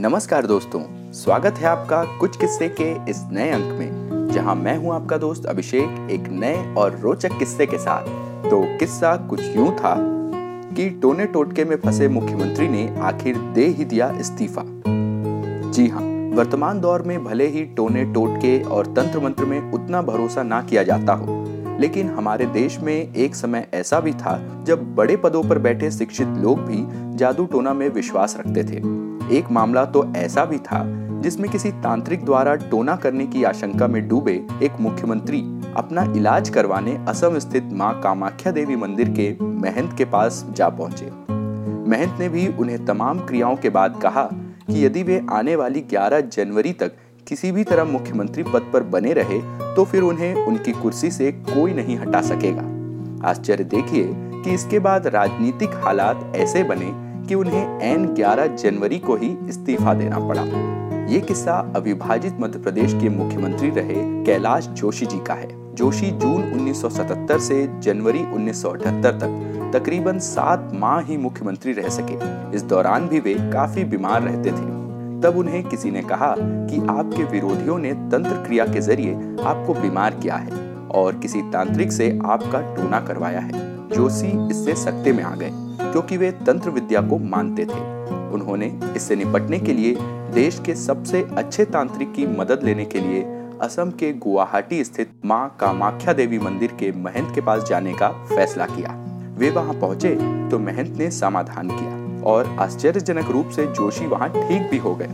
नमस्कार दोस्तों, स्वागत है आपका कुछ किस्से के इस नए अंक में, जहाँ मैं हूँ आपका दोस्त अभिषेक एक नए और रोचक किस्से के साथ। तो किस्सा कुछ यूँ था कि टोने टोटके में फंसे मुख्यमंत्री ने आखिर दे ही दिया इस्तीफा। जी हाँ वर्तमान दौर में भले ही टोने टोटके और तंत्र मंत्र में उतना भरोसा ना किया जाता हो लेकिन हमारे देश में एक समय ऐसा भी था जब बड़े पदों पर बैठे शिक्षित लोग भी जादू टोना में विश्वास रखते थे। एक मामला तो ऐसा भी था जिसमें किसी तांत्रिक द्वारा टोना करने की आशंका में डूबे एक मुख्यमंत्री अपना इलाज करवाने असम स्थित माँ कामाख्या देवी मंदिर के महंत के पास जा पहुँचे। महंत ने भी उन्हें तमाम क्रियाओं के बाद कहा कि यदि वे आने वाली 11 जनवरी तक किसी भी तरह मुख्यमंत्री पद पर बने रहे तो फिर उन्हें उनकी कुर्सी से कोई नहीं हटा सकेगा। आश्चर्य देखिए कि इसके बाद राजनीतिक हालात ऐसे बने कि उन्हें एन 11 जनवरी को ही इस्तीफा देना पड़ा। ये किस्सा अविभाजित मध्य प्रदेश के मुख्यमंत्री रहे कैलाश जोशी जी का है। जोशी जून 1977 से जनवरी 1978 तक तकरीबन सात माह ही मुख्यमंत्री रह सके। इस दौरान भी वे काफ़ी बीमार रहते थे। तब उन्हें किसी ने कहा कि आपके विरोधियों ने तंत्र क्रिया के ज़रिए आपको बीमार किया है और किसी तांत्रिक से आपका टोना करवाया है। जोशी इससे सकते में आ गए, क्योंकि वे तंत्र विद्या को मानते थे। उन्होंने इससे निपटने के लिए देश के सबसे अच्छे तांत्रिक की मदद लेने के लिए असम के गुवाहाटी स्थित माँ कामाख्या देवी मंदिर के महंत के पास जाने का फैसला किया। वे वहाँ पहुँचे तो महंत ने समाधान किया। और आश्चर्यजनक रूप से जोशी वहाँ ठीक भी हो गए।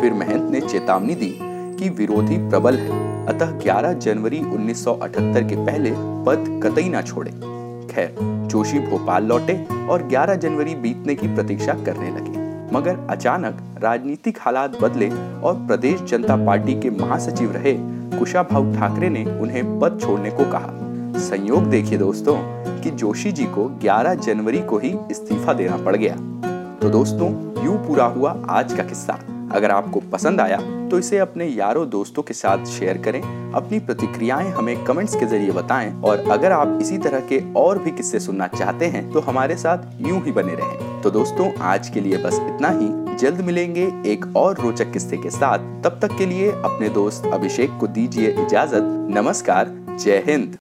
फिर महंत ने चेतावनी दी कि विरोधी प्रबल है। अतः 11 जनवरी 1978 के पहले पद कतई ना छोड़े। खैर, जोशी भोपाल लौटे और 11 जनवरी बीतने की प्रतीक्षा करने लगे। मगर अचानक राजनीतिक हालात बदले और प्रदेश जनता पार्टी के महासचिव रहे कुशाभाऊ ठाकरे ने उन्हें पद छोड़ने को कहा। संयोग देखिए दोस्तों कि जोशी जी को 11 जनवरी को ही इस्तीफा देना पड़ गया। तो दोस्तों, यूँ पूरा हुआ आज का किस्सा। अगर आपको पसंद आया तो इसे अपने यारों दोस्तों के साथ शेयर करें, अपनी प्रतिक्रियाएँ हमें कमेंट्स के ज़रिए बताएँ, और अगर आप इसी तरह के और भी किस्से सुनना चाहते हैं तो हमारे साथ यूँ ही बने रहें। तो दोस्तों, आज के लिए बस इतना ही। जल्द मिलेंगे एक और रोचक किस्से के साथ। तब तक के लिए अपने दोस्त अभिषेक को दीजिए इजाज़त। नमस्कार, जय हिंद।